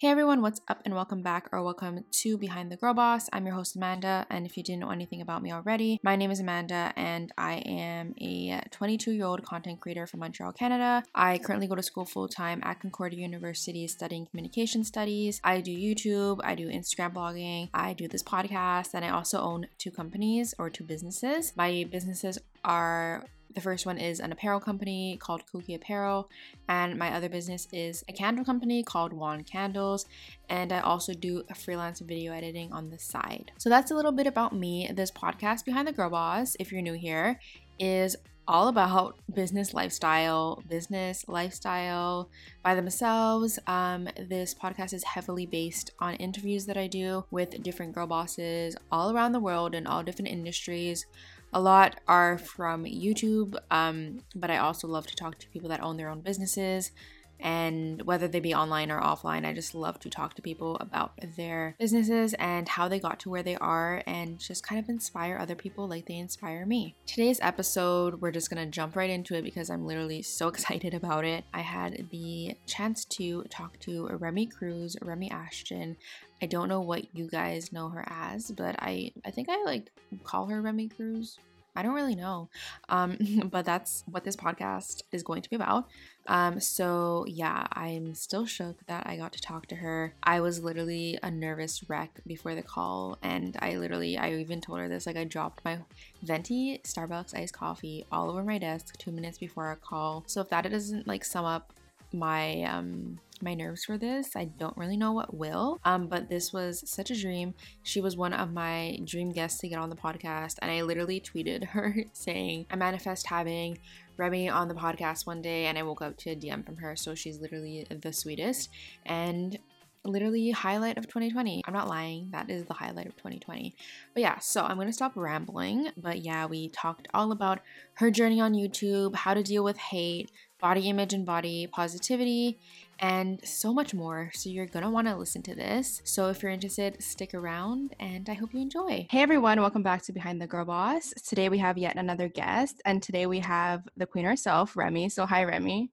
Hey everyone, what's up and welcome back or welcome to Behind the Girl Boss. I'm your host Amanda, and if you didn't know anything about me already, my name is Amanda and I am a 22 year old content creator from Montreal, Canada. I currently go to school full time at Concordia University studying communication studies. I do YouTube, I do Instagram blogging, I do this podcast, and I also own two companies or two businesses. My businesses are the first one is an apparel company called Cookie Apparel, and my other business is a candle company called Wand Candles, and I also do a freelance video editing on the side. So that's a little bit about me. This podcast, Behind the Girl Boss, if you're new here, is all about business lifestyle, business lifestyle by themselves. Um, this podcast is heavily based on interviews that I do with different girl bosses all around the world in all different industries. A lot are from YouTube, um, but I also love to talk to people that own their own businesses. And whether they be online or offline, I just love to talk to people about their businesses and how they got to where they are and just kind of inspire other people like they inspire me. Today's episode, we're just gonna jump right into it because I'm literally so excited about it. I had the chance to talk to Remi Cruz, Remi Ashten. I don't know what you guys know her as, but I I think I like call her Remi Cruz. I don't really know. Um, but that's what this podcast is going to be about. Um, so yeah, I'm still shook that I got to talk to her. I was literally a nervous wreck before the call, and I literally, I even told her this like, I dropped my venti Starbucks iced coffee all over my desk two minutes before our call. So if that doesn't like sum up my um my nerves for this. I don't really know what will. Um, but this was such a dream. She was one of my dream guests to get on the podcast, and I literally tweeted her saying, I manifest having Remi on the podcast one day, and I woke up to a DM from her. So she's literally the sweetest. And literally highlight of 2020. I'm not lying, that is the highlight of 2020. But yeah, so I'm gonna stop rambling. But yeah, we talked all about her journey on YouTube, how to deal with hate, body image and body positivity, and so much more. So you're gonna wanna listen to this. So if you're interested, stick around and I hope you enjoy. Hey everyone, welcome back to Behind the Girl Boss. Today we have yet another guest, and today we have the queen herself, Remi. So hi, Remi.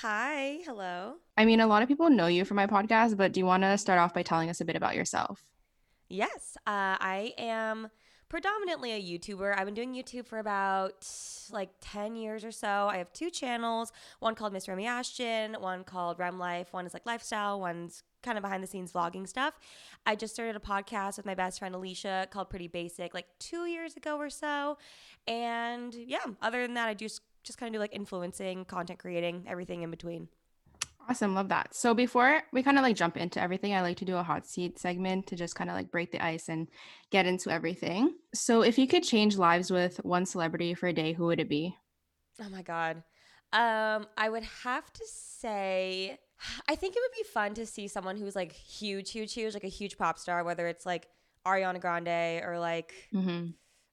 Hi, hello. I mean, a lot of people know you from my podcast, but do you wanna start off by telling us a bit about yourself? Yes, uh, I am predominantly a YouTuber. I've been doing YouTube for about like 10 years or so. I have two channels, one called Miss Remi Ashten, one called Rem Life. One is like lifestyle, one's kind of behind the scenes vlogging stuff. I just started a podcast with my best friend Alisha called Pretty Basic like 2 years ago or so. And yeah, other than that I do just kind of do like influencing, content creating, everything in between. Awesome, love that. So before we kind of like jump into everything, I like to do a hot seat segment to just kind of like break the ice and get into everything. So if you could change lives with one celebrity for a day, who would it be? Oh my god. Um I would have to say I think it would be fun to see someone who's like huge, huge, huge, like a huge pop star, whether it's like Ariana Grande or like mm-hmm.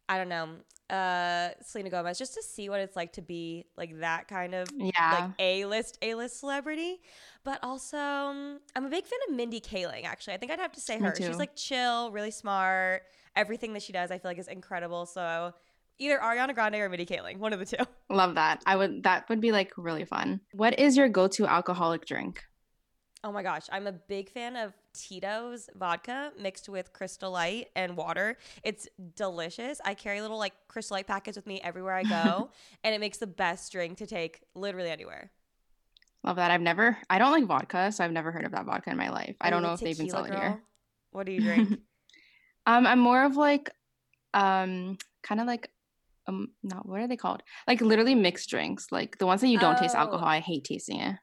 I don't know, uh Selena Gomez just to see what it's like to be like that kind of yeah. like A-list A-list celebrity. But also um, I'm a big fan of Mindy Kaling actually. I think I'd have to say her. She's like chill, really smart. Everything that she does I feel like is incredible. So either Ariana Grande or Mindy Kaling, one of the two. Love that. I would that would be like really fun. What is your go-to alcoholic drink? Oh my gosh, I'm a big fan of Tito's vodka mixed with Crystal Light and water. It's delicious. I carry little like Crystal Light packets with me everywhere I go, and it makes the best drink to take literally anywhere. Love that. I've never, I don't like vodka, so I've never heard of that vodka in my life. I don't know if they even sell it here. What do you drink? um, I'm more of like, um, kind of like, um, not what are they called? Like literally mixed drinks, like the ones that you don't oh. taste alcohol. I hate tasting it.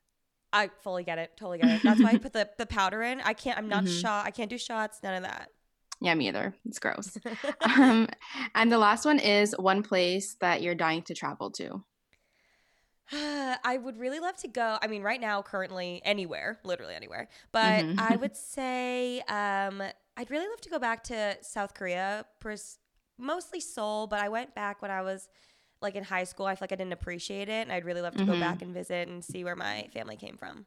I fully get it. Totally get it. That's why I put the, the powder in. I can't, I'm not mm-hmm. shot. I can't do shots. None of that. Yeah, me either. It's gross. um, and the last one is one place that you're dying to travel to. I would really love to go. I mean, right now, currently, anywhere, literally anywhere. But mm-hmm. I would say um, I'd really love to go back to South Korea, mostly Seoul. But I went back when I was like in high school, I feel like I didn't appreciate it. And I'd really love to mm-hmm. go back and visit and see where my family came from.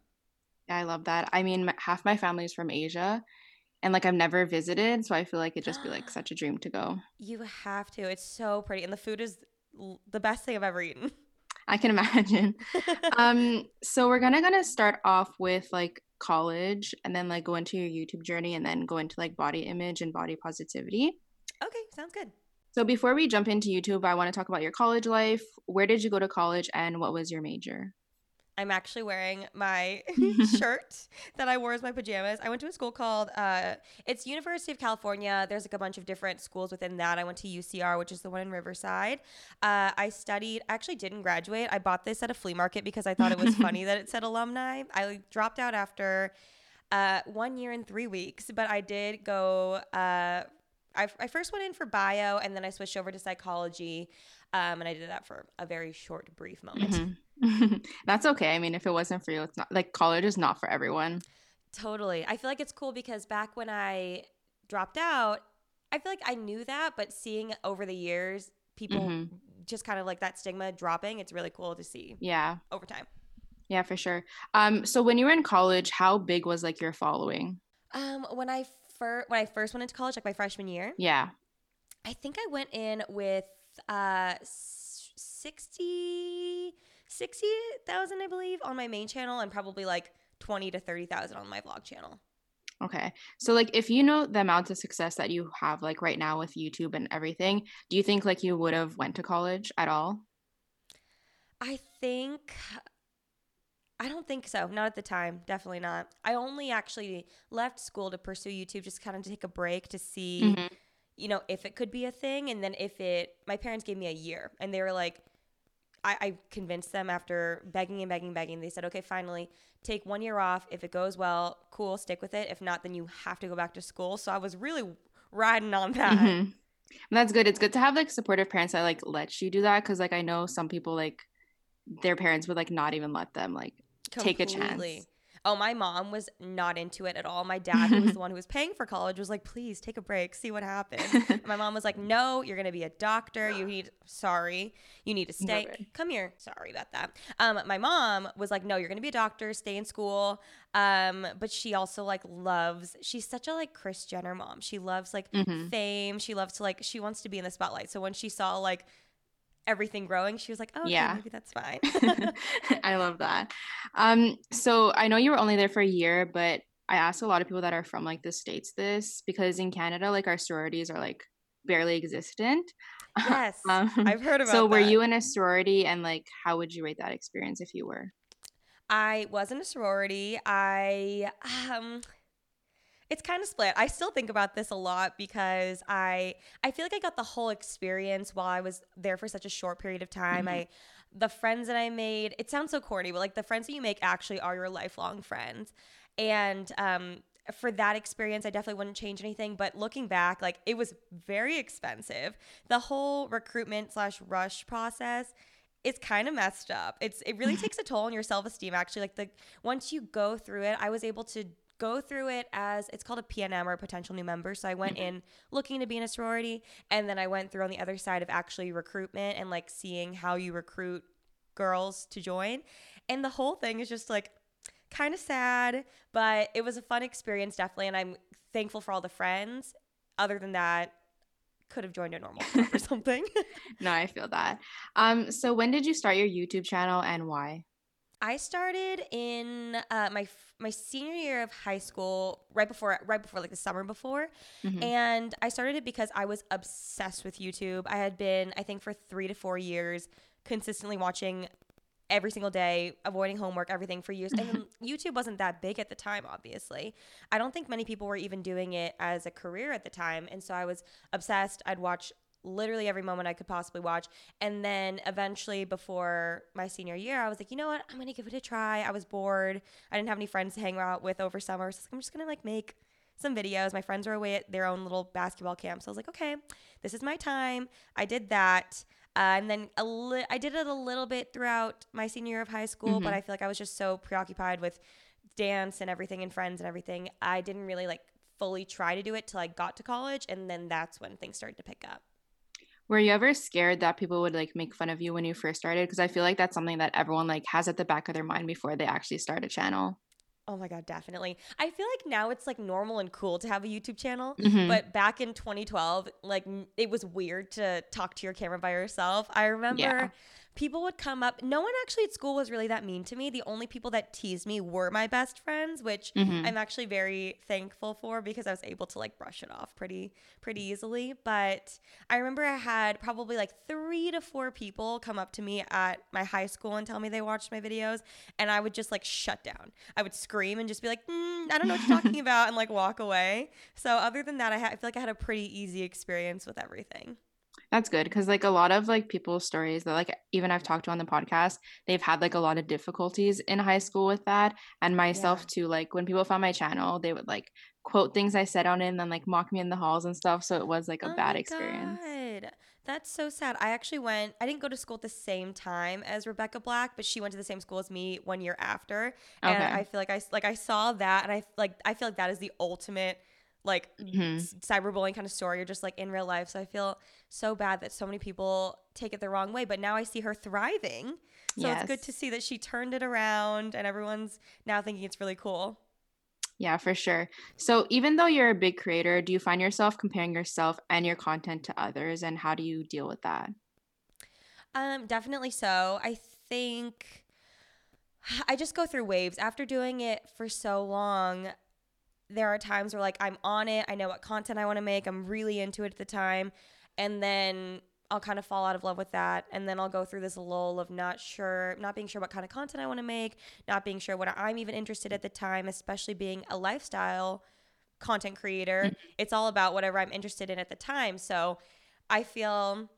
Yeah, I love that. I mean, half my family is from Asia and like I've never visited. So I feel like it'd just be like such a dream to go. You have to. It's so pretty. And the food is the best thing I've ever eaten. I can imagine. um, so we're gonna gonna start off with like college and then like go into your YouTube journey and then go into like body image and body positivity. Okay, sounds good. So before we jump into YouTube, I want to talk about your college life. Where did you go to college and what was your major? I'm actually wearing my shirt that I wore as my pajamas. I went to a school called uh, it's University of California. There's like a bunch of different schools within that. I went to UCR, which is the one in Riverside. Uh, I studied. I actually didn't graduate. I bought this at a flea market because I thought it was funny that it said alumni. I dropped out after uh, one year and three weeks, but I did go. Uh, I, I first went in for bio, and then I switched over to psychology. Um, and I did that for a very short, brief moment. Mm-hmm. That's okay. I mean, if it wasn't for you, it's not like college is not for everyone. Totally. I feel like it's cool because back when I dropped out, I feel like I knew that, but seeing over the years, people mm-hmm. just kind of like that stigma dropping, it's really cool to see. Yeah. Over time. Yeah, for sure. Um, so when you were in college, how big was like your following? Um, when I first when I first went into college, like my freshman year. Yeah. I think I went in with uh 60 60,000 I believe on my main channel and probably like 20 to 30,000 on my vlog channel. Okay. So like if you know the amount of success that you have like right now with YouTube and everything, do you think like you would have went to college at all? I think I don't think so. Not at the time. Definitely not. I only actually left school to pursue YouTube just kind of to take a break to see mm-hmm you know, if it could be a thing. And then if it, my parents gave me a year and they were like, I, I convinced them after begging and begging, and begging. They said, okay, finally, take one year off. If it goes well, cool, stick with it. If not, then you have to go back to school. So I was really riding on that. Mm-hmm. That's good. It's good to have like supportive parents that like let you do that because like I know some people like their parents would like not even let them like Completely. take a chance. Oh, my mom was not into it at all. My dad, who was the one who was paying for college, was like, please take a break, see what happens. my mom was like, no, you're going to be a doctor. You need, sorry, you need to stay. No Come here. Sorry about that. Um, my mom was like, no, you're going to be a doctor, stay in school. Um, but she also like loves, she's such a like Kris Jenner mom. She loves like mm-hmm. fame. She loves to like, she wants to be in the spotlight. So when she saw like, everything growing, she was like, "Oh, okay, yeah, maybe that's fine." I love that. Um, so I know you were only there for a year, but I asked a lot of people that are from like the states this because in Canada, like our sororities are like barely existent. Yes, um, I've heard about. So were that. you in a sorority, and like, how would you rate that experience if you were? I was in a sorority. I um it's kind of split. I still think about this a lot because I I feel like I got the whole experience while I was there for such a short period of time. Mm-hmm. I the friends that I made, it sounds so corny, but like the friends that you make actually are your lifelong friends. And um for that experience, I definitely wouldn't change anything. But looking back, like it was very expensive. The whole recruitment slash rush process is kind of messed up. It's it really takes a toll on your self esteem. Actually, like the once you go through it, I was able to go through it as it's called a PNM or a potential new member. So I went mm-hmm. in looking to be in a sorority, and then I went through on the other side of actually recruitment and like seeing how you recruit girls to join. And the whole thing is just like kind of sad, but it was a fun experience, definitely. And I'm thankful for all the friends. Other than that, could have joined a normal or something. no, I feel that. Um, so when did you start your YouTube channel and why? I started in uh, my my senior year of high school, right before right before like the summer before, mm-hmm. and I started it because I was obsessed with YouTube. I had been, I think, for three to four years, consistently watching every single day, avoiding homework, everything for years. And YouTube wasn't that big at the time, obviously. I don't think many people were even doing it as a career at the time. And so I was obsessed. I'd watch literally every moment I could possibly watch. And then eventually, before my senior year, I was like, you know what? I'm gonna give it a try. I was bored. I didn't have any friends to hang out with over summer, so I'm just gonna like make some videos. My friends were away at their own little basketball camp, so I was like, okay, this is my time. I did that. Uh, and then a li- I did it a little bit throughout my senior year of high school, mm-hmm. but I feel like I was just so preoccupied with dance and everything and friends and everything. I didn't really like fully try to do it till I got to college, and then that's when things started to pick up. Were you ever scared that people would like make fun of you when you first started? Because I feel like that's something that everyone like has at the back of their mind before they actually start a channel. Oh my god, definitely. I feel like now it's like normal and cool to have a YouTube channel, mm-hmm. but back in 2012, like it was weird to talk to your camera by yourself. I remember yeah. People would come up. No one actually at school was really that mean to me. The only people that teased me were my best friends, which Mhm. I'm actually very thankful for because I was able to like brush it off pretty pretty easily. But I remember I had probably like three to four people come up to me at my high school and tell me they watched my videos, and I would just like shut down. I would scream and just be like, mm, I don't know what you're talking about, and like walk away. So other than that, I, ha- I feel like I had a pretty easy experience with everything. That's good because like a lot of like people's stories that like even I've talked to on the podcast, they've had like a lot of difficulties in high school with that. And myself too, like when people found my channel, they would like quote things I said on it and then like mock me in the halls and stuff. So it was like a Oh bad experience. God. That's so sad. I actually went, I didn't go to school at the same time as Rebecca Black, but she went to the same school as me one year after. And Okay. I feel like I like I saw that and I like I feel like that is the ultimate like Mhm. cyberbullying kind of story or just like in real life. So I feel so bad that so many people take it the wrong way, but now I see her thriving. So it's good to see that she turned it around and everyone's now thinking it's really cool. Yeah, for sure. So even though you're a big creator, do you find yourself comparing yourself and your content to others and how do you deal with that? Um, definitely so. I think I just go through waves. After doing it for so long, there are times where like I'm on it, I know what content I want to make, I'm really into it at the time, and then I'll kind of fall out of love with that, and then I'll go through this lull of not sure, not being sure what kind of content I want to make, not being sure what I'm even interested at the time, especially being a lifestyle content creator. Mm-hmm. It's all about whatever I'm interested in at the time. So I feel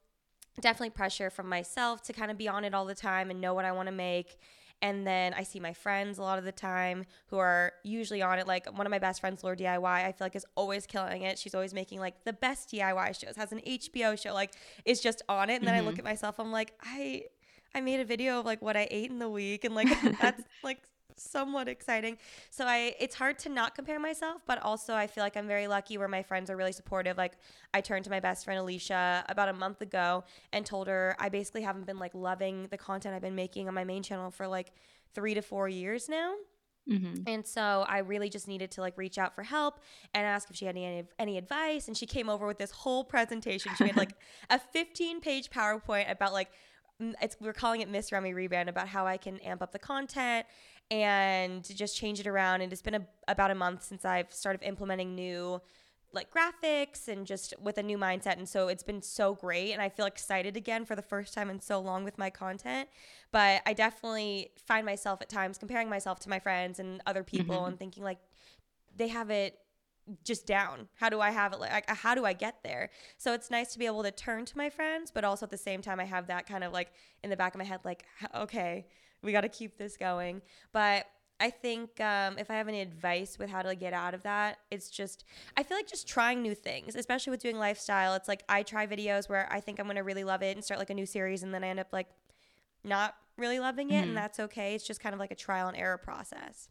definitely pressure from myself to kind of be on it all the time and know what I want to make. And then I see my friends a lot of the time who are usually on it. Like one of my best friends, LaurDIY, I feel like is always killing it. She's always making like the best DIY shows, has an HBO show, like is just on it. And then I look Mhm. at myself, I'm like, I I made a video of like what I ate in the week and like that's like somewhat exciting. So I it's hard to not compare myself, but also I feel like I'm very lucky where my friends are really supportive. Like I turned to my best friend Alisha about a month ago and told her I basically haven't been like loving the content I've been making on my main channel for like 3 to 4 years now. hmm And so I really just needed to like reach out for help and ask if she had any any advice. And she came over with this whole presentation. She made like a 15 page PowerPoint about like it's we're calling it Miss Remi Reband about how I can amp up the content and just change it around. And it's been a, about a month since I've started implementing new like graphics and just with a new mindset. And so it's been so great. And I feel excited again for the first time in so long with my content. But I definitely find myself at times comparing myself to my friends and other people Mhm. and thinking like they have it just down. How do I have it like how do I get there? So it's nice to be able to turn to my friends but also at the same time I have that kind of like in the back of my head like okay we got to keep this going but I think um, if I have any advice with how to get out of that, it's just I feel like just trying new things, especially with doing lifestyle. It's like I try videos where I think I'm gonna really love it and start like a new series, and then I end up like not really loving it, Mhm. and that's okay. It's just kind of like a trial and error process.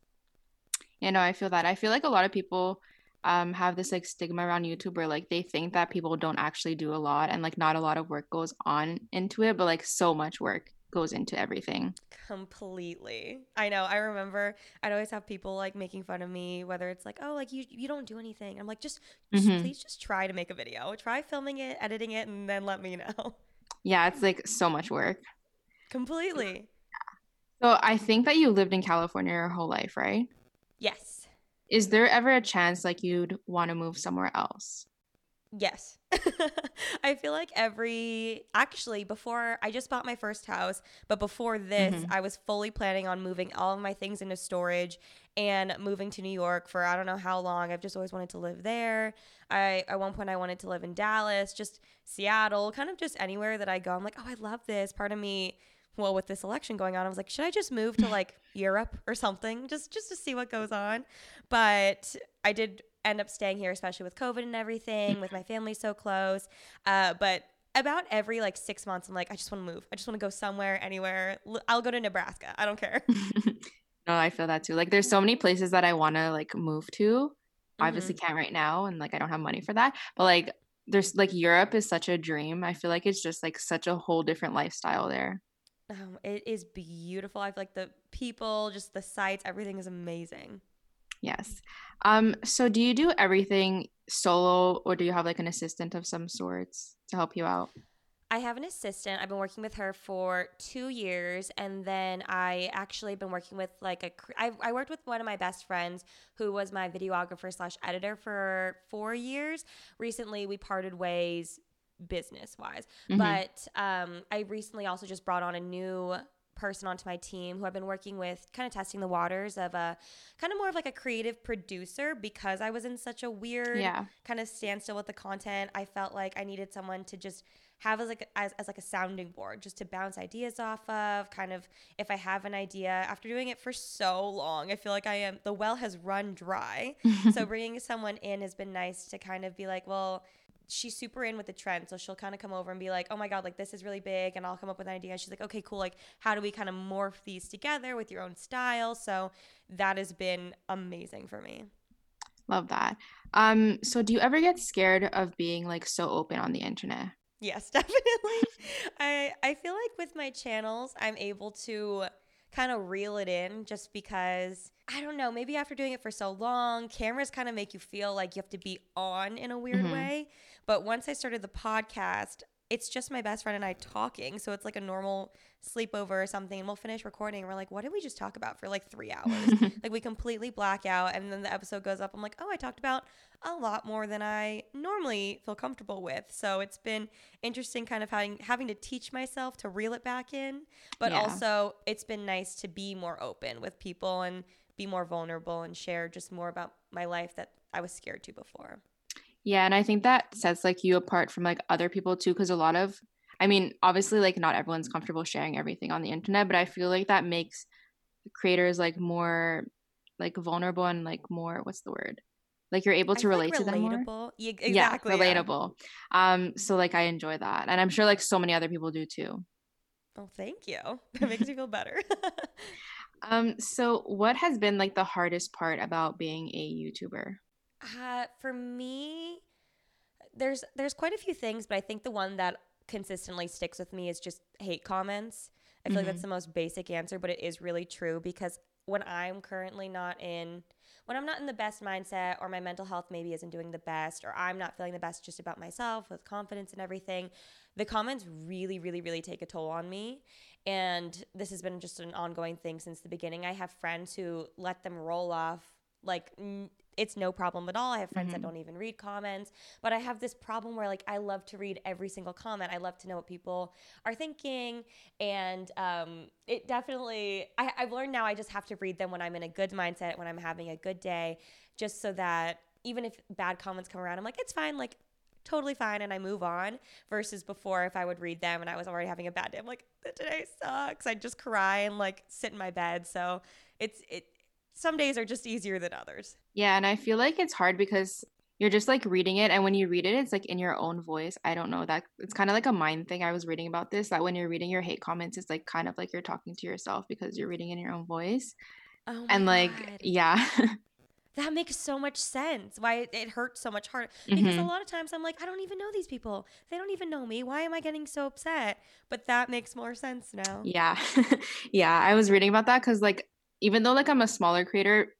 You know, I feel that. I feel like a lot of people um have this like stigma around YouTube where like they think that people don't actually do a lot and like not a lot of work goes on into it, but like so much work goes into everything. Completely. I know. I remember I'd always have people like making fun of me, whether it's like, oh, like you you don't do anything. I'm like, just, just Mhm. please just try to make a video. Try filming it, editing it, and then let me know. Yeah, it's like so much work. Completely. So I think that you lived in California your whole life, right? Yes. Is there ever a chance like you'd want to move somewhere else? Yes. I feel like every actually before I just bought my first house, but before this, Mhm. I was fully planning on moving all of my things into storage and moving to New York for I don't know how long. I've just always wanted to live there. I at one point I wanted to live in Dallas, just Seattle, kind of just anywhere that I go. I'm like, "Oh, I love this." Part of me well, with this election going on, I was like, "Should I just move to like Europe or something just just to see what goes on?" But I did end up staying here, especially with COVID and everything, with my family so close. Uh, but about every like six months, I'm like, I just want to move. I just want to go somewhere, anywhere. L- I'll go to Nebraska. I don't care. No, I feel that too. Like there's so many places that I want to like move to. Mm-hmm. Obviously can't right now and like I don't have money for that. But like there's like Europe is such a dream. I feel like it's just like such a whole different lifestyle there. Um, it is beautiful. I feel like the people, just the sights, everything is amazing. Yes. Um so do you do everything solo or do you have like an assistant of some sorts to help you out? I have an assistant. I've been working with her for two years, and then I actually been working with like a. I, I worked with one of my best friends who was my videographer slash editor for four years. Recently, we parted ways business wise, Mhm. but um, I recently also just brought on a new person onto my team who I've been working with, kind of testing the waters of a kind of more of like a creative producer because I was in such a weird Yeah. kind of standstill with the content. I felt like I needed someone to just have as like as, as like a sounding board just to bounce ideas off of kind of if i have an idea after doing it for so long i feel like i am the well has run dry so bringing someone in has been nice to kind of be like well she's super in with the trend so she'll kind of come over and be like oh my god like this is really big and i'll come up with an idea she's like okay cool like how do we kind of morph these together with your own style so that has been amazing for me Love that. Um, so do you ever get scared of being like so open on the internet? Yes, definitely. I I feel like with my channels, I'm able to kind of reel it in just because I don't know, maybe after doing it for so long, cameras kind of make you feel like you have to be on in a weird Mhm. way. But once I started the podcast, it's just my best friend and I talking. So it's like a normal sleepover or something. And we'll finish recording. And we're like, what did we just talk about for like three hours? like we completely black out. And then the episode goes up. I'm like, oh, I talked about a lot more than I normally feel comfortable with. So it's been interesting kind of having having to teach myself to reel it back in. But Yeah. also it's been nice to be more open with people and be more vulnerable and share just more about my life that I was scared to before. Yeah, and I think that sets like you apart from like other people too, because a lot of, I mean, obviously like not everyone's comfortable sharing everything on the internet, but I feel like that makes creators like more like vulnerable and like more what's the word? Like you're able to feel like relate to them more. relatable. Yeah, exactly. Yeah, relatable. Um, so like I enjoy that, and I'm sure like so many other people do too. Oh, thank you. That makes me feel better. Um, so what has been like the hardest part about being a YouTuber? Uh, for me, there's there's quite a few things, but I think the one that consistently sticks with me is just hate comments. I feel like that's the most basic answer, but it is really true because when I'm currently not in when I'm not in the best mindset or my mental health maybe isn't doing the best or I'm not feeling the best just about myself with confidence and everything, the comments really really really take a toll on me. And this has been just an ongoing thing since the beginning. I have friends who let them roll off like n- it's no problem at all. I have friends that Mhm. don't even read comments, but I have this problem where like I love to read every single comment. I love to know what people are thinking, and um, it definitely. I, I've learned now I just have to read them when I'm in a good mindset, when I'm having a good day, just so that even if bad comments come around, I'm like it's fine, like totally fine, and I move on. Versus before, if I would read them and I was already having a bad day, I'm like today sucks. I'd just cry and like sit in my bed. So it's it. Some days are just easier than others. Yeah, and I feel like it's hard because you're just like reading it, and when you read it, it's like in your own voice. I don't know that it's kind of like a mind thing. I was reading about this that when you're reading your hate comments, it's like kind of like you're talking to yourself because you're reading in your own voice. Oh And like, God. yeah, that makes so much sense. Why it, hurts so much harder. Because a Mhm. lot of times I'm like, I don't even know these people. They don't even know me. Why am I getting so upset? But that makes more sense now. yeah, yeah. I was reading about that because like even though like I'm a smaller creator,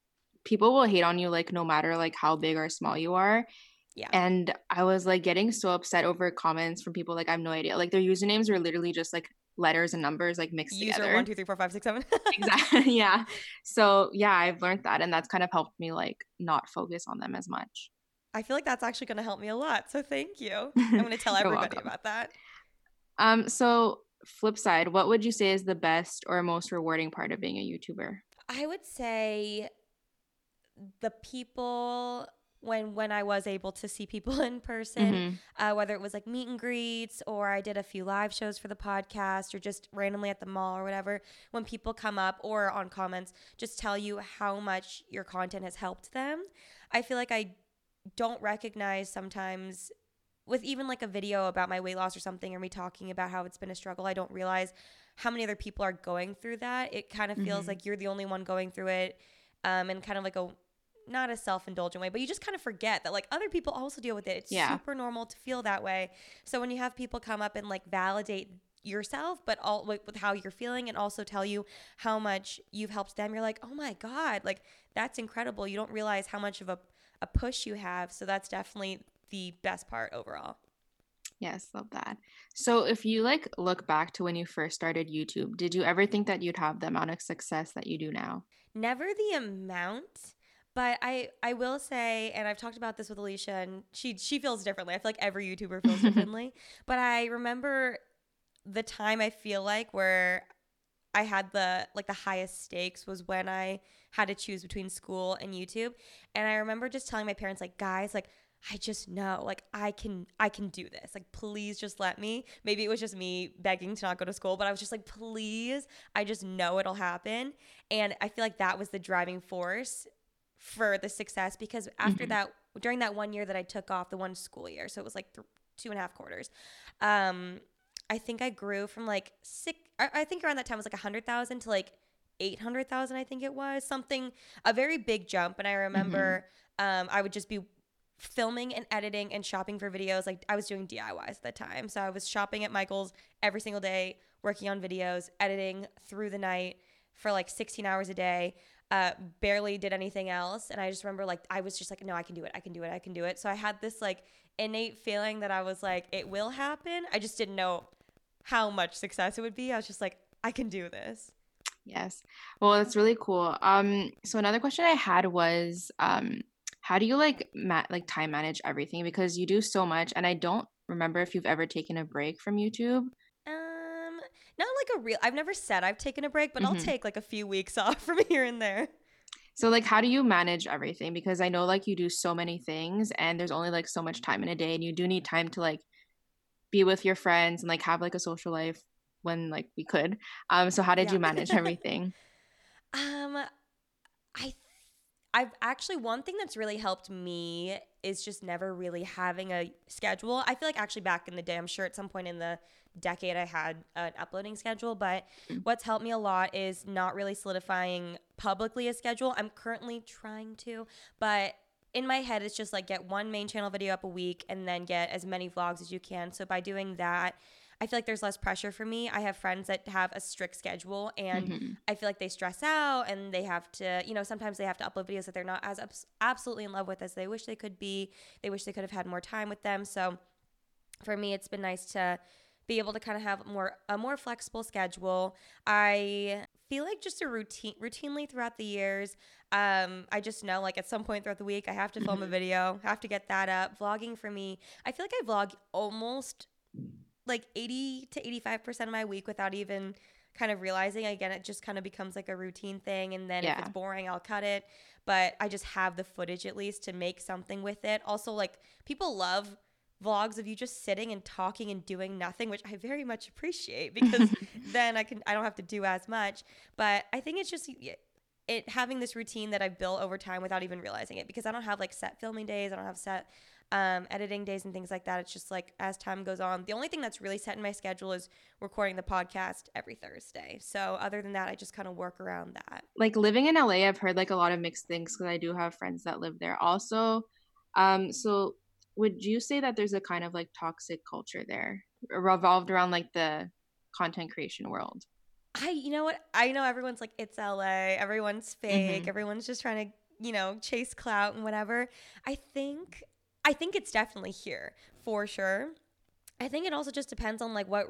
people will hate on you like no matter like how big or small you are. Yeah. And I was like getting so upset over comments from people like I have no idea. Like their usernames were literally just like letters and numbers like mixed User together. one, two, three, four, five, six, seven. exactly yeah so yeah i've learned that and that's kind of helped me like not focus on them as much I feel like that's actually going to help me a lot. So thank you. I'm going to tell everybody welcome. about that. um so flip side what would you say is the best or most rewarding part of being a youtuber I would say the people when when I was able to see people in person, Mhm. uh, whether it was like meet and greets or I did a few live shows for the podcast or just randomly at the mall or whatever, when people come up or on comments, just tell you how much your content has helped them. I feel like I don't recognize sometimes with even like a video about my weight loss or something or me talking about how it's been a struggle, I don't realize how many other people are going through that. It kind of feels Mhm. like you're the only one going through it um, and kind of like a not a self-indulgent way, but you just kind of forget that like other people also deal with it. It's Yeah. super normal to feel that way. So when you have people come up and like validate yourself, but all with, with how you're feeling and also tell you how much you've helped them, you're like, oh my God, like that's incredible. You don't realize how much of a, a push you have. So that's definitely the best part overall. Yes, love that. So if you like look back to when you first started YouTube, did you ever think that you'd have the amount of success that you do now? Never the amount, but I I will say, and I've talked about this with Alisha, and she she feels differently. I feel like every YouTuber feels differently. But I remember the time I feel like where I had the like the highest stakes was when I had to choose between school and YouTube. And I remember just telling my parents like, "Guys, like I just know like I can I can do this. Like please just let me. Maybe it was just me begging to not go to school, but I was just like please, I just know it'll happen. And I feel like that was the driving force for the success because after mm-hmm. that during that one year that I took off the one school year, so it was like th- two and a half quarters. Um I think I grew from like six I think around that time was like a hundred thousand to like 800,000 I think it was something a very big jump and I remember mm-hmm. um, I would just be filming and editing and shopping for videos. Like I was doing DIYs at the time. So I was shopping at Michael's every single day, working on videos, editing through the night for like 16 hours a day. Uh, barely did anything else. And I just remember like I was just like, no, I can do it. I can do it. I can do it. So I had this like innate feeling that I was like, it will happen. I just didn't know how much success it would be. I was just like, I can do this. Yes. Well, that's really cool. Um, so another question I had was, um, how do you like ma- like time manage everything? Because you do so much and i don't remember if you've ever taken a break from youtube. Um not like a real i've never said i've taken a break but mm-hmm. i'll take like a few weeks off from here and there. So like how do you manage everything? Because i know like you do so many things and there's only like so much time in a day and you do need time to like be with your friends and like have like a social life when like we could. Um so how did yeah. you manage everything? Um i I've actually one thing that's really helped me is just never really having a schedule. I feel like actually back in the day, I'm sure at some point in the decade I had an uploading schedule, but mm. what's helped me a lot is not really solidifying publicly a schedule. I'm currently trying to, but in my head it's just like get one main channel video up a week and then get as many vlogs as you can. So by doing that, I feel like there's less pressure for me. I have friends that have a strict schedule and mm-hmm. I feel like they stress out and they have to, you know, sometimes they have to upload videos that they're not as absolutely in love with as they wish they could be. They wish they could have had more time with them. So for me, it's been nice to be able to kind of have more a more flexible schedule. I feel like just a routine routinely throughout the years. Um, I just know like at some point throughout the week I have to film a mm-hmm. video, have to get that up. Vlogging for me, I feel like I vlog almost like 80 to 85% of my week without even kind of realizing again it just kind of becomes like a routine thing and then yeah. if it's boring I'll cut it. But I just have the footage at least to make something with it. Also like people love vlogs of you just sitting and talking and doing nothing which I very much appreciate because then I can I don't have to do as much. But I think it's just it having this routine that I've built over time without even realizing it because I don't have like set filming days I don't have set um, editing days and things like that. It's just like as time goes on. The only thing that's really set in my schedule is recording the podcast every Thursday. So other than that, I just kind of work around that. Like living in LA, I've heard like a lot of mixed things because I do have friends that live there also. Um, so would you say that there's a kind of like toxic culture there revolved around like the content creation world? I, you know what? I know everyone's like, it's LA, everyone's fake, mm-hmm. everyone's just trying to, you know, chase clout and whatever. I think I think it's definitely here for sure. I think it also just depends on like what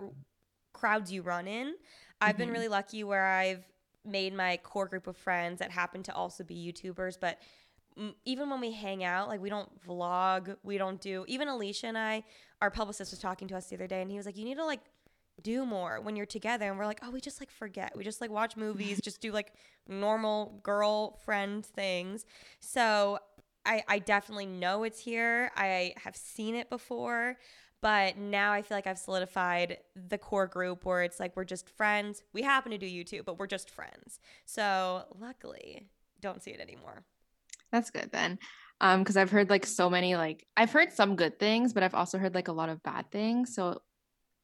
crowds you run in. I've mm-hmm. been really lucky where I've made my core group of friends that happen to also be YouTubers, but even when we hang out, like we don't vlog, we don't do. Even Alisha and I, our publicist was talking to us the other day, and he was like, "You need to like do more when you're together." And we're like, "Oh, we just like forget. We just like watch movies, just do like normal girlfriend things." So I, I definitely know it's here. I have seen it before, but now I feel like I've solidified the core group where it's like we're just friends. We happen to do YouTube, but we're just friends. So luckily, don't see it anymore. That's good then. Um, because I've heard like so many like I've heard some good things, but I've also heard like a lot of bad things. So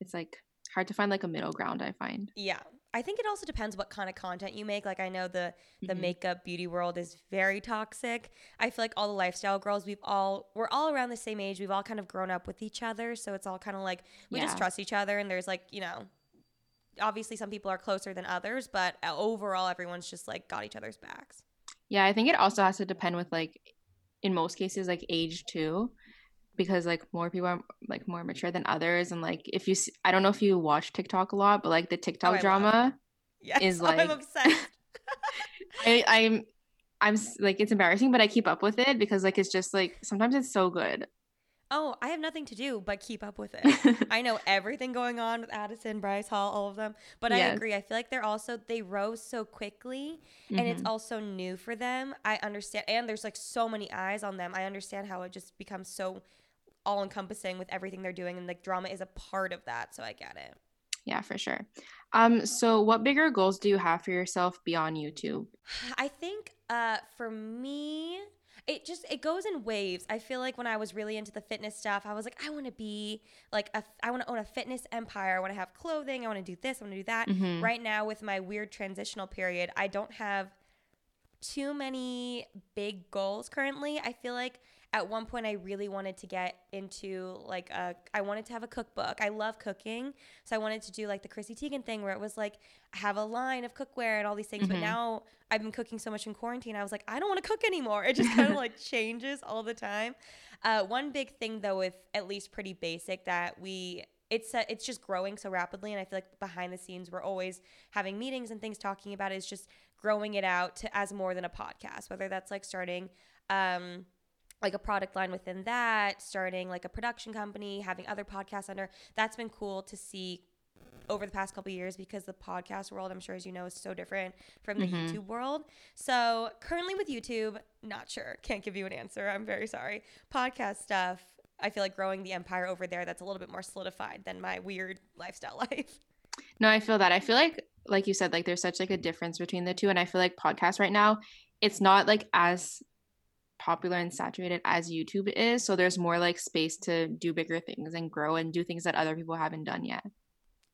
it's like hard to find like a middle ground, I find. Yeah. I think it also depends what kind of content you make. Like I know the the mm-hmm. makeup beauty world is very toxic. I feel like all the lifestyle girls, we've all we're all around the same age. We've all kind of grown up with each other, so it's all kind of like we yeah. just trust each other. And there's like you know, obviously some people are closer than others, but uh, overall everyone's just like got each other's backs. Yeah, I think it also has to depend with like in most cases like age too because like more people are like more mature than others and like if you see, I don't know if you watch TikTok a lot but like the TikTok Oh, drama Yes, is I'm like- obsessed. I I'm I'm like it's embarrassing but I keep up with it because like it's just like sometimes it's so good. oh, I have nothing to do but keep up with it. I know everything going on with Addison, Bryce Hall, all of them. But I agree. I feel like they're also they rose so quickly and it's Mhm. also new for them. I understand and there's like so many eyes on them. I understand how it just becomes so all encompassing with everything they're doing and like drama is a part of that, so I get it. yeah, for sure. Um so what bigger goals do you have for yourself beyond YouTube? I think uh for me it just it goes in waves. I feel like when I was really into the fitness stuff, I was like I want to be like a I want to own a fitness empire. I want to have clothing. I want to do this, I want to do that. Mhm. Right now with my weird transitional period, I don't have too many big goals currently. I feel like at one point I really wanted to get into like a I wanted to have a cookbook. I love cooking. So I wanted to do like the Chrissy Teigen thing where it was like have a line of cookware and all these things. But Mhm. now I've been cooking so much in quarantine. I was like, I don't want to cook anymore. It just kind of like changes all the time. Uh, one big thing though, with at least pretty basic that we it's uh, it's just growing so rapidly, and I feel like behind the scenes we're always having meetings and things talking about it. Is just growing it out to as more than a podcast, whether that's like starting. Um, like a product line within that, starting like a production company, having other podcasts under. That's been cool to see over the past couple years because the podcast world, I'm sure as you know, is so different from the Mhm. YouTube world. So currently with YouTube, not sure. Can't give you an answer. I'm very sorry. Podcast stuff, I feel like growing the empire over there that's a little bit more solidified than my weird lifestyle life. No, I feel that. I feel like like you said like there's such like a difference between the two and I feel like podcast right now it's not like as popular and saturated as YouTube is, so there's more like space to do bigger things and grow and do things that other people haven't done yet.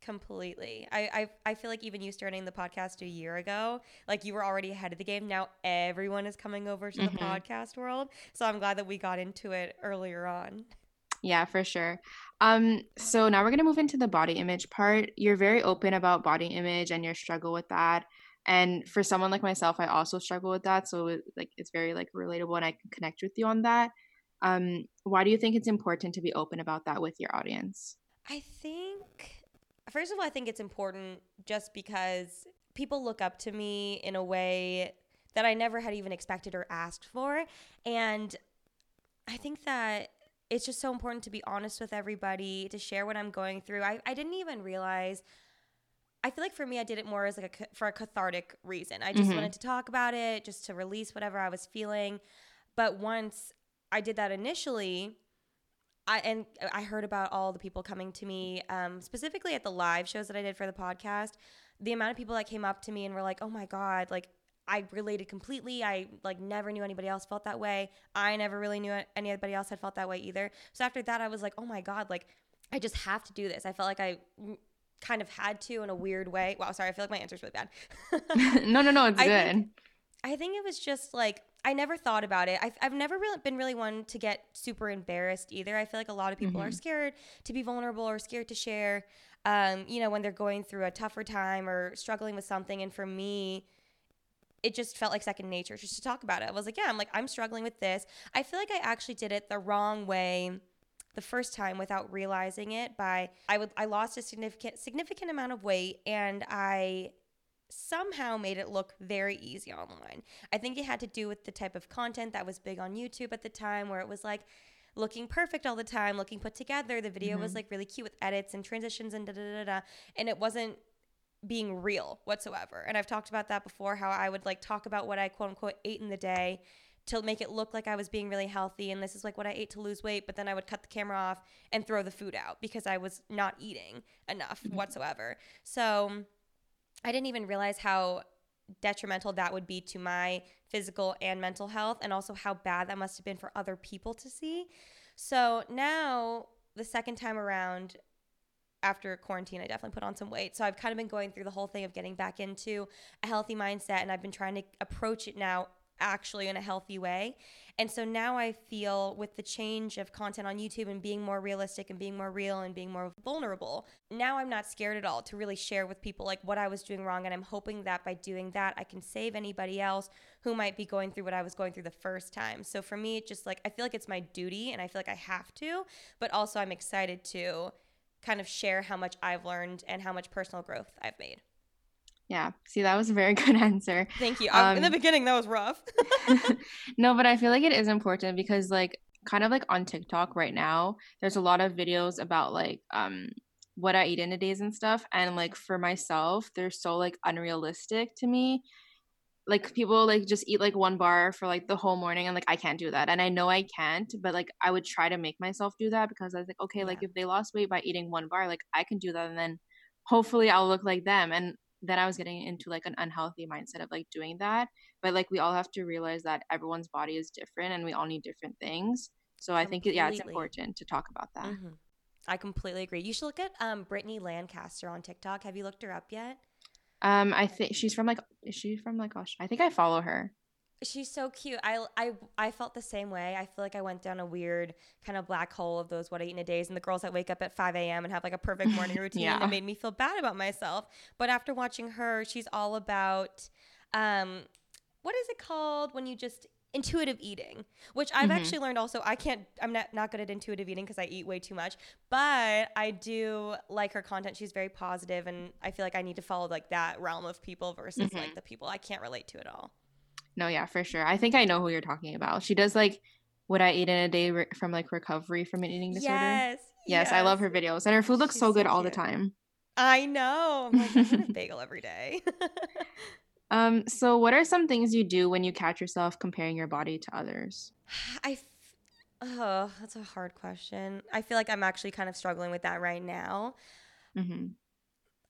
Completely. I, I I feel like even you starting the podcast a year ago, like you were already ahead of the game. Now everyone is coming over to the Mhm. podcast world. So I'm glad that we got into it earlier on. Yeah, for sure. Um, so now we're gonna move into the body image part. You're very open about body image and your struggle with that. And for someone like myself, I also struggle with that. So it, like it's very like relatable and I can connect with you on that. Um, why do you think it's important to be open about that with your audience? I think, first of all, I think it's important just because people look up to me in a way that I never had even expected or asked for. And I think that it's just so important to be honest with everybody, to share what I'm going through. I, I didn't even realize. I feel like for me, I did it more as like a for a cathartic reason. I just Mhm. wanted to talk about it, just to release whatever I was feeling. But once I did that initially, I and I heard about all the people coming to me, um, specifically at the live shows that I did for the podcast. The amount of people that came up to me and were like, "Oh my god!" Like I related completely. I like never knew anybody else felt that way. I never really knew anybody else had felt that way either. So after that, I was like, "Oh my god!" Like I just have to do this. I felt like I kind of had to in a weird way. Wow, sorry. I feel like my answer's really bad. no, no, no, it's I good. think- I think it was just like I never thought about it. I've, I've never really been really one to get super embarrassed either. I feel like a lot of people are Mhm. scared to be vulnerable or scared to share, um, you know, when they're going through a tougher time or struggling with something. And for me, it just felt like second nature just to talk about it. I was like, yeah, I'm like, I'm struggling with this. I feel like I actually did it the wrong way the first time without realizing it by I would I lost a significant significant amount of weight and I somehow made it look very easy online. I think it had to do with the type of content that was big on YouTube at the time where it was like looking perfect all the time, looking put together. The video was Mhm. like really cute with edits and transitions and da da da da. And it wasn't being real whatsoever. And I've talked about that before how I would like talk about what I quote unquote ate in the day to make it look like I was being really healthy and this is like what I ate to lose weight, but then I would cut the camera off and throw the food out because I was not eating enough Mhm. whatsoever. So I didn't even realize how detrimental that would be to my physical and mental health and also how bad that must have been for other people to see. So now the second time around after quarantine, I definitely put on some weight. So I've kind of been going through the whole thing of getting back into a healthy mindset and I've been trying to approach it now actually in a healthy way. And so now I feel with the change of content on YouTube and being more realistic and being more real and being more vulnerable, now I'm not scared at all to really share with people like what I was doing wrong. And I'm hoping that by doing that, I can save anybody else who might be going through what I was going through the first time. So for me, it just like, I feel like it's my duty and I feel like I have to, but also I'm excited to kind of share how much I've learned and how much personal growth I've made. Yeah. See, that was a very good answer. Thank you. Um, in the um, beginning, that was rough. no, but I feel like it is important because, like, kind of like on TikTok right now, there's a lot of videos about like um what I eat in a days and stuff. And like for myself, they're so like unrealistic to me. Like people like just eat like one bar for like the whole morning and like I can't do that. And I know I can't, but like I would try to make myself do that because I was like, okay, yeah. like if they lost weight by eating one bar, like I can do that and then hopefully I'll look like them. And then I was getting into like an unhealthy mindset of like doing that. But like we all have to realize that everyone's body is different and we all need different things. So completely. I think yeah, it's important to talk about that. Mm-hmm. I completely agree. You should look at um Brittany Lancaster on TikTok. Have you looked her up yet? Um, I think she's from like is she from like Australia? I think I follow her. She's so cute. I, I I felt the same way. I feel like I went down a weird kind of black hole of those what I eat in a days and the girls that wake up at 5 a.m. and have like a perfect morning routine yeah. that made me feel bad about myself. But after watching her, she's all about um what is it called when you just intuitive eating, which I've mm-hmm. actually learned also I can't I'm not not good at intuitive eating because I eat way too much, but I do like her content. She's very positive and I feel like I need to follow like that realm of people versus mm-hmm. like the people I can't relate to at all. No, yeah, for sure. I think I know who you're talking about. She does like what I eat in a day re- from like recovery from an eating disorder. Yes, yes, yes. I love her videos, and her food looks so good so all the time. I know. I'm like, I'm a bagel every day. um. So, what are some things you do when you catch yourself comparing your body to others? I. F- oh, that's a hard question. I feel like I'm actually kind of struggling with that right now. Mm-hmm.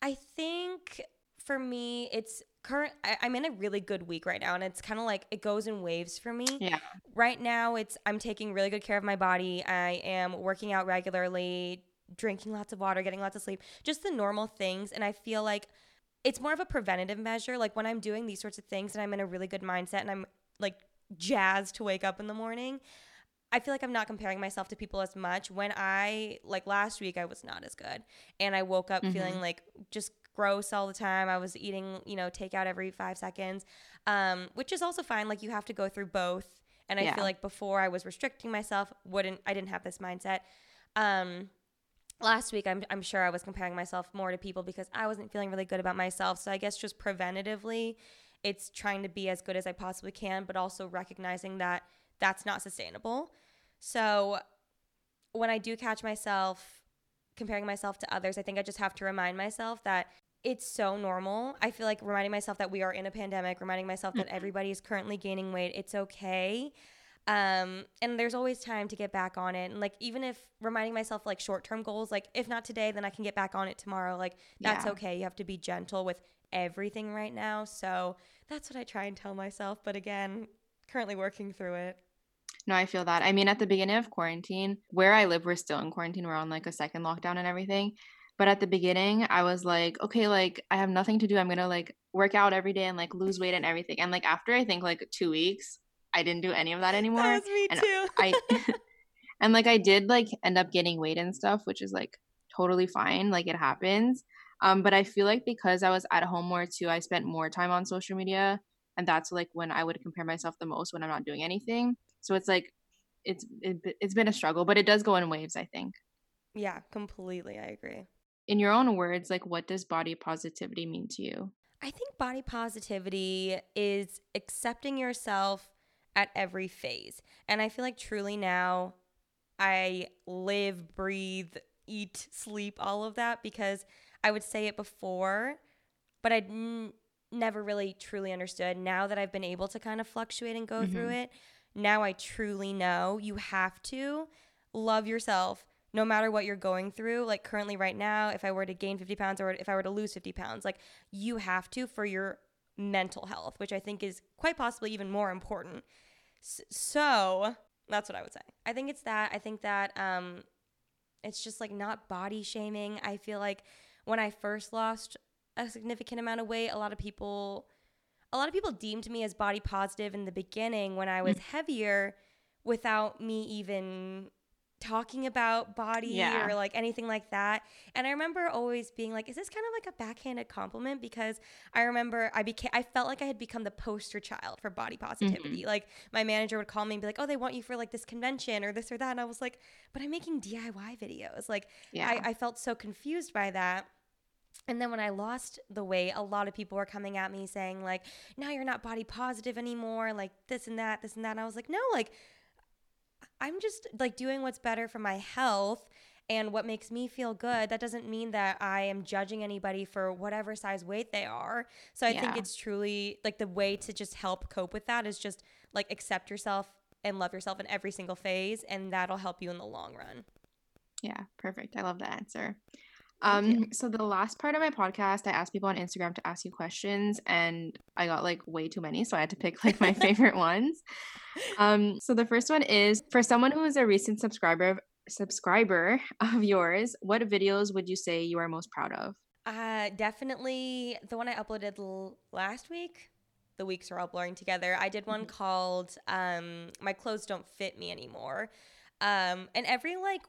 I think for me, it's current I, am in a really good week right now and it's kind of like it goes in waves for me yeah right now it's i'm taking really good care of my body i am working out regularly drinking lots of water getting lots of sleep just the normal things and i feel like it's more of a preventative measure like when i'm doing these sorts of things and i'm in a really good mindset and i'm like jazzed to wake up in the morning I feel like I'm not comparing myself to people as much. When I like last week, I was not as good, and I woke up mm-hmm. feeling like just gross all the time. I was eating, you know, takeout every five seconds, um, which is also fine. Like you have to go through both. And I yeah. feel like before I was restricting myself, wouldn't I didn't have this mindset. Um, last week I'm I'm sure I was comparing myself more to people because I wasn't feeling really good about myself. So I guess just preventatively, it's trying to be as good as I possibly can, but also recognizing that that's not sustainable. So when I do catch myself comparing myself to others, I think I just have to remind myself that it's so normal. I feel like reminding myself that we are in a pandemic, reminding myself that mm-hmm. everybody is currently gaining weight. It's okay. Um, and there's always time to get back on it. And like, even if reminding myself like short term goals, like if not today, then I can get back on it tomorrow. Like, that's yeah. okay. You have to be gentle with everything right now. So that's what I try and tell myself. But again, currently working through it. No, I feel that. I mean, at the beginning of quarantine, where I live, we're still in quarantine. We're on like a second lockdown and everything. But at the beginning, I was like, okay, like I have nothing to do. I'm gonna like work out every day and like lose weight and everything. And like after I think like two weeks, I didn't do any of that anymore. That was me and too. I and like I did like end up getting weight and stuff, which is like totally fine. Like it happens. Um, but I feel like because I was at home more too, I spent more time on social media, and that's like when I would compare myself the most when I'm not doing anything. So it's like it's it, it's been a struggle, but it does go in waves. I think. Yeah, completely. I agree in your own words, like what does body positivity mean to you? I think body positivity is accepting yourself at every phase. And I feel like truly now I live, breathe, eat, sleep, all of that because I would say it before, but I n- never really truly understood. Now that I've been able to kind of fluctuate and go mm-hmm. through it, now I truly know you have to love yourself no matter what you're going through, like currently right now, if I were to gain 50 pounds or if I were to lose 50 pounds, like you have to for your mental health, which I think is quite possibly even more important. So that's what I would say. I think it's that. I think that um, it's just like not body shaming. I feel like when I first lost a significant amount of weight, a lot of people a lot of people deemed me as body positive in the beginning when I was heavier without me even talking about body Yeah. or like anything like that. And I remember always being like, is this kind of like a backhanded compliment? Because I remember I became, I felt like I had become the poster child for body positivity. Mm-hmm. Like my manager would call me and be like, oh, they want you for like this convention or this or that. And I was like, but I'm making DIY videos. Like Yeah. I, I felt so confused by that. And then when I lost the weight, a lot of people were coming at me saying, like, now you're not body positive anymore, like this and that, this and that. And I was like, no, like, I'm just like doing what's better for my health and what makes me feel good. That doesn't mean that I am judging anybody for whatever size weight they are. So I think it's truly like the way to just help cope with that is just like accept yourself and love yourself in every single phase, and that'll help you in the long run. Yeah, perfect. I love that answer. Um, so the last part of my podcast, I asked people on Instagram to ask you questions, and I got like way too many, so I had to pick like my favorite ones. Um, so the first one is for someone who is a recent subscriber subscriber of yours, what videos would you say you are most proud of? Uh, definitely the one I uploaded l- last week. The weeks are all blurring together. I did one called um, "My Clothes Don't Fit Me Anymore," um, and every like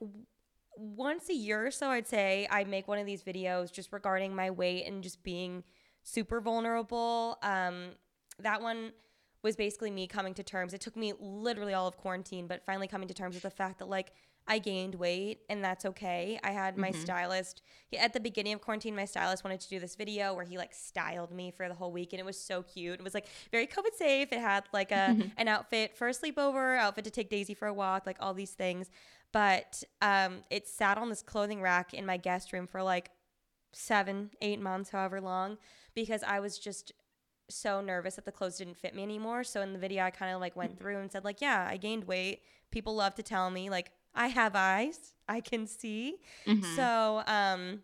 once a year or so, I'd say I make one of these videos just regarding my weight and just being super vulnerable. Um, that one was basically me coming to terms. It took me literally all of quarantine, but finally coming to terms with the fact that like I gained weight and that's okay. I had my Mhm. stylist he- at the beginning of quarantine. My stylist wanted to do this video where he like styled me for the whole week, and it was so cute. It was like very COVID safe. It had like a an outfit for a sleepover, outfit to take Daisy for a walk, like all these things. But um, it sat on this clothing rack in my guest room for like seven, eight months, however long, because I was just so nervous that the clothes didn't fit me anymore. So in the video, I kind of like went through and said like, yeah, I gained weight. People love to tell me like I have eyes, I can see. Mhm. So um,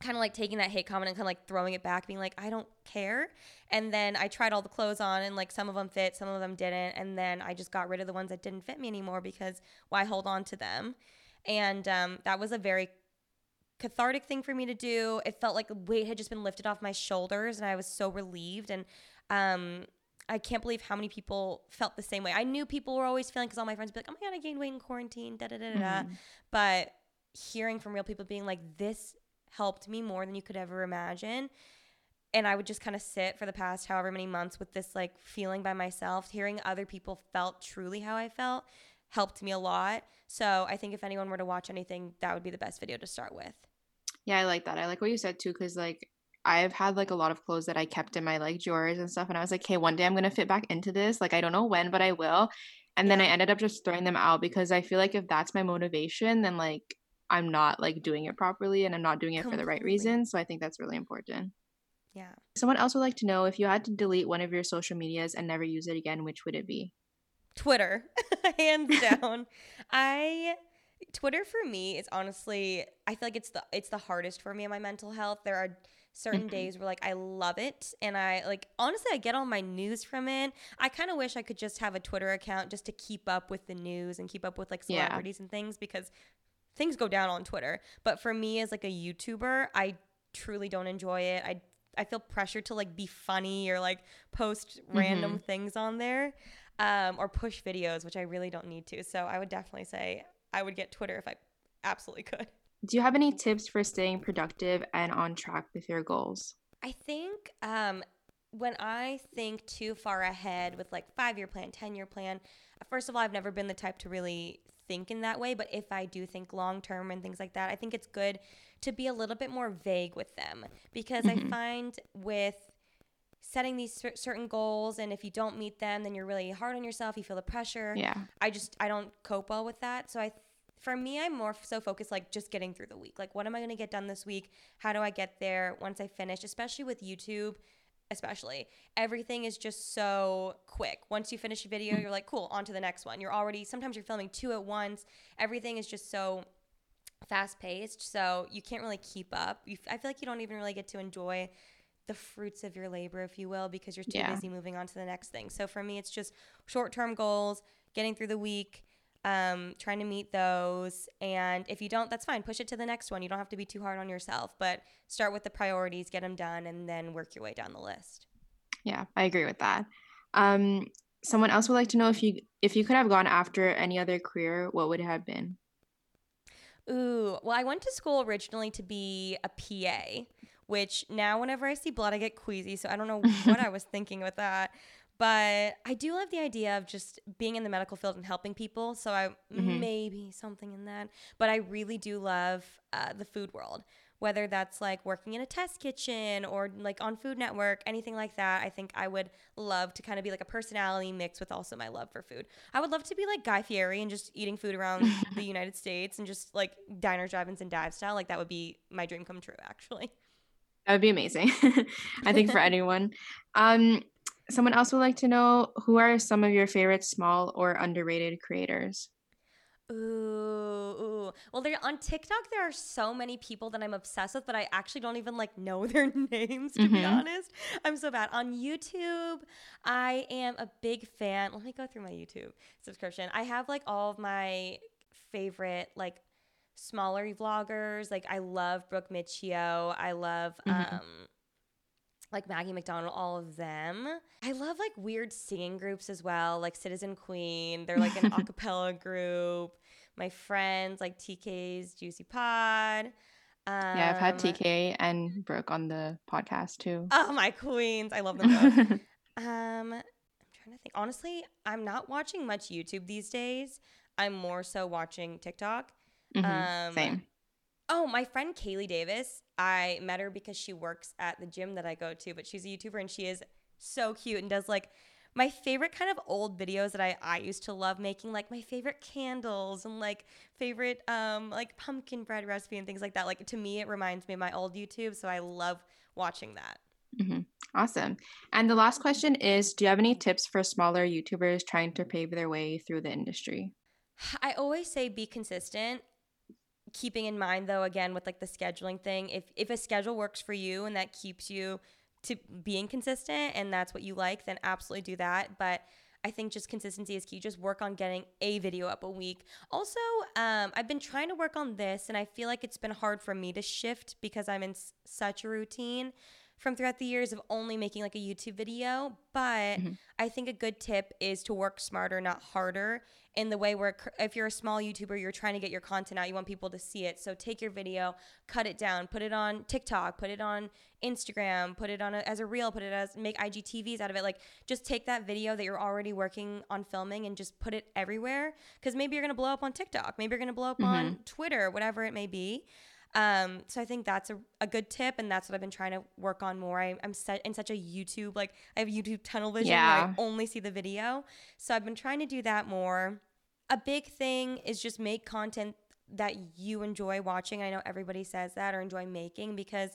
kind of like taking that hate comment and kind of like throwing it back, being like, I don't care. And then I tried all the clothes on and like some of them fit, some of them didn't. And then I just got rid of the ones that didn't fit me anymore because why hold on to them? And um, that was a very cathartic thing for me to do. It felt like the weight had just been lifted off my shoulders and I was so relieved. And um, I can't believe how many people felt the same way. I knew people were always feeling because all my friends would be like, oh my God, I gained weight in quarantine, da da da da. Mhm. But hearing from real people being like, this helped me more than you could ever imagine. And I would just kind of sit for the past however many months with this like feeling by myself. Hearing other people felt truly how I felt helped me a lot. So I think if anyone were to watch anything, that would be the best video to start with. Yeah, I like that. I like what you said too, because like I've had like a lot of clothes that I kept in my like drawers and stuff, and I was like, hey, one day I'm gonna fit back into this. Like I don't know when, but I will. And then I ended up just throwing them out because I feel like if that's my motivation, then like I'm not like doing it properly and I'm not doing it for the right reason. So I think that's really important. Yeah. Someone else would like to know if you had to delete one of your social medias and never use it again, which would it be? Twitter, hands down. I Twitter for me is honestly I feel like it's the it's the hardest for me in my mental health. There are certain Mhm. days where like I love it and I like honestly I get all my news from it. I kind of wish I could just have a Twitter account just to keep up with the news and keep up with like Yeah. celebrities and things because things go down on Twitter. But for me as like a YouTuber, I truly don't enjoy it. I I feel pressured to like be funny or like post random things on there um, or push videos, which I really don't need to. So I would definitely say I would get Twitter if I absolutely could. Do you have any tips for staying productive and on track with your goals? I think um, when I think too far ahead with like five year plan, 10 year plan, first of all, I've never been the type to really think in that way. But if I do think long term and things like that, I think it's good to be a little bit more vague with them because I Mhm. find with setting these cer- certain goals and if you don't meet them then you're really hard on yourself you feel the pressure Yeah. I just I don't cope well with that. So I for me I'm more so focused like just getting through the week. Like what am I going to get done this week? How do I get there once I finish? Especially with YouTube, especially. Everything is just so quick. Once you finish a video, you're like, "Cool, on to the next one." You're already sometimes you're filming two at once. Everything is just so fast paced, so you can't really keep up. You, I feel like you don't even really get to enjoy the fruits of your labor, if you will, because you're too Yeah. busy moving on to the next thing. So for me, it's just short term goals, getting through the week, um, trying to meet those. And if you don't, that's fine. Push it to the next one. You don't have to be too hard on yourself, but start with the priorities, get them done, and then work your way down the list. Yeah, I agree with that. Um, someone else would like to know if you if you could have gone after any other career, what would it have been? Ooh, well, I went to school originally to be a PA, which now whenever I see blood, I get queasy. So I don't know what I was thinking with that. But I do love the idea of just being in the medical field and helping people. So I Mhm. maybe something in that. But I really do love uh, the food world, whether that's like working in a test kitchen or like on Food Network, anything like that. I think I would love to kind of be like a personality mixed with also my love for food. I would love to be like Guy Fieri and just eating food around the United States and just like diners, drive-ins, and dive style. Like that would be my dream come true, actually. That would be amazing. I think for anyone. Um, someone else would like to know who are some of your favorite small or underrated creators? Ooh, ooh. Well, there on TikTok there are so many people that I'm obsessed with, but I actually don't even like know their names to be Mhm. honest. I'm so bad. On YouTube, I am a big fan. Let me go through my YouTube subscription. I have like all of my favorite like smaller vloggers. Like I love Brooke Miccio. I love Mhm. um like Maggie McDonald, all of them. I love like weird singing groups as well, like Citizen Queen. They're like an a cappella group. My friends like TK's Juicy Pod. Um, yeah, I've had TK and Brooke on the podcast too. Oh, my queens. I love them both. um, I'm trying to think. Honestly, I'm not watching much YouTube these days. I'm more so watching TikTok. Mhm, Um, Same. Oh, my friend Kaylee Davis. I met her because she works at the gym that I go to, but she's a YouTuber and she is so cute and does like my favorite kind of old videos that I, I used to love making, like my favorite candles and like favorite um like pumpkin bread recipe and things like that. Like to me, it reminds me of my old YouTube, so I love watching that. hmm Awesome. And the last question is Do you have any tips for smaller YouTubers trying to pave their way through the industry? I always say be consistent. Keeping in mind though, again with like the scheduling thing, if if a schedule works for you and that keeps you to being consistent and that's what you like, then absolutely do that. But I think just consistency is key. Just work on getting a video up a week. Also, um, I've been trying to work on this, and I feel like it's been hard for me to shift because I'm in s- such a routine from throughout the years of only making like a YouTube video. But Mhm. I think a good tip is to work smarter, not harder. In the way where, if you're a small YouTuber, you're trying to get your content out, you want people to see it. So take your video, cut it down, put it on TikTok, put it on Instagram, put it on a, as a reel, put it as make IGTVs out of it. Like just take that video that you're already working on filming and just put it everywhere. Because maybe you're gonna blow up on TikTok, maybe you're gonna blow up on Twitter, whatever it may be. Um, so I think that's a, a good tip, and that's what I've been trying to work on more. I, I'm set in such a YouTube like I have YouTube tunnel vision Yeah. where I only see the video, so I've been trying to do that more. A big thing is just make content that you enjoy watching. I know everybody says that or enjoy making because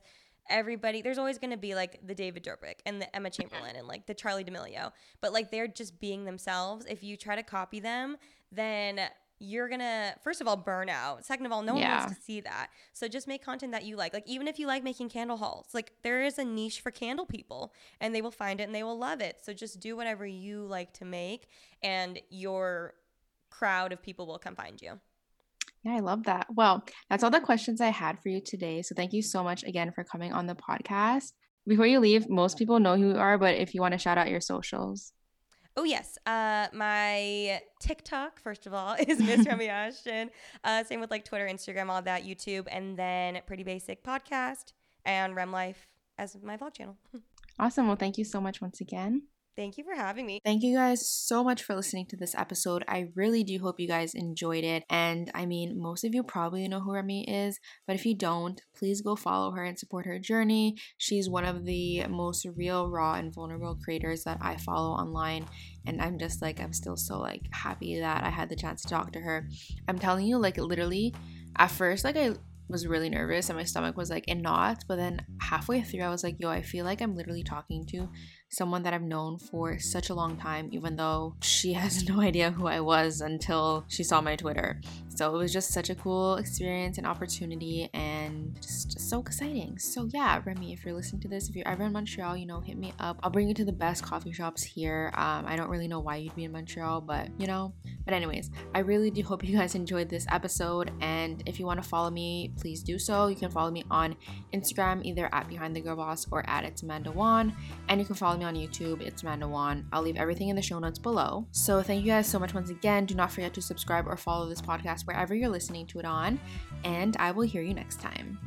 everybody there's always going to be like the David Dobrik and the Emma Chamberlain and like the Charli D'Amelio, but like they're just being themselves. If you try to copy them, then you're gonna first of all burn out. Second of all, no one Yeah. wants to see that. So just make content that you like. Like even if you like making candle hauls, like there is a niche for candle people, and they will find it and they will love it. So just do whatever you like to make, and your crowd of people will come find you. Yeah, I love that. Well, that's all the questions I had for you today. So thank you so much again for coming on the podcast. Before you leave, most people know who you are, but if you want to shout out your socials. Oh yes, uh, my TikTok first of all is Miss Remy Ashton. Uh, same with like Twitter, Instagram, all that, YouTube, and then Pretty Basic Podcast and Rem Life as my vlog channel. Awesome. Well, thank you so much once again. Thank you for having me. Thank you guys so much for listening to this episode. I really do hope you guys enjoyed it. And I mean, most of you probably know who Remi is, but if you don't, please go follow her and support her journey. She's one of the most real, raw, and vulnerable creators that I follow online. And I'm just like, I'm still so like happy that I had the chance to talk to her. I'm telling you, like literally, at first, like I was really nervous and my stomach was like in knots, but then halfway through, I was like, yo, I feel like I'm literally talking to someone that I've known for such a long time, even though she has no idea who I was until she saw my Twitter. So it was just such a cool experience and opportunity and just so exciting. So yeah, Remi, if you're listening to this, if you're ever in Montreal, you know, hit me up. I'll bring you to the best coffee shops here. Um, I don't really know why you'd be in Montreal, but you know. But anyways, I really do hope you guys enjoyed this episode. And if you want to follow me, please do so. You can follow me on Instagram, either at Behind the Girl Boss or at It's Amanda Wan. And you can follow me on YouTube, It's Amanda Wan. I'll leave everything in the show notes below. So thank you guys so much once again. Do not forget to subscribe or follow this podcast wherever you're listening to it on. And I will hear you next time.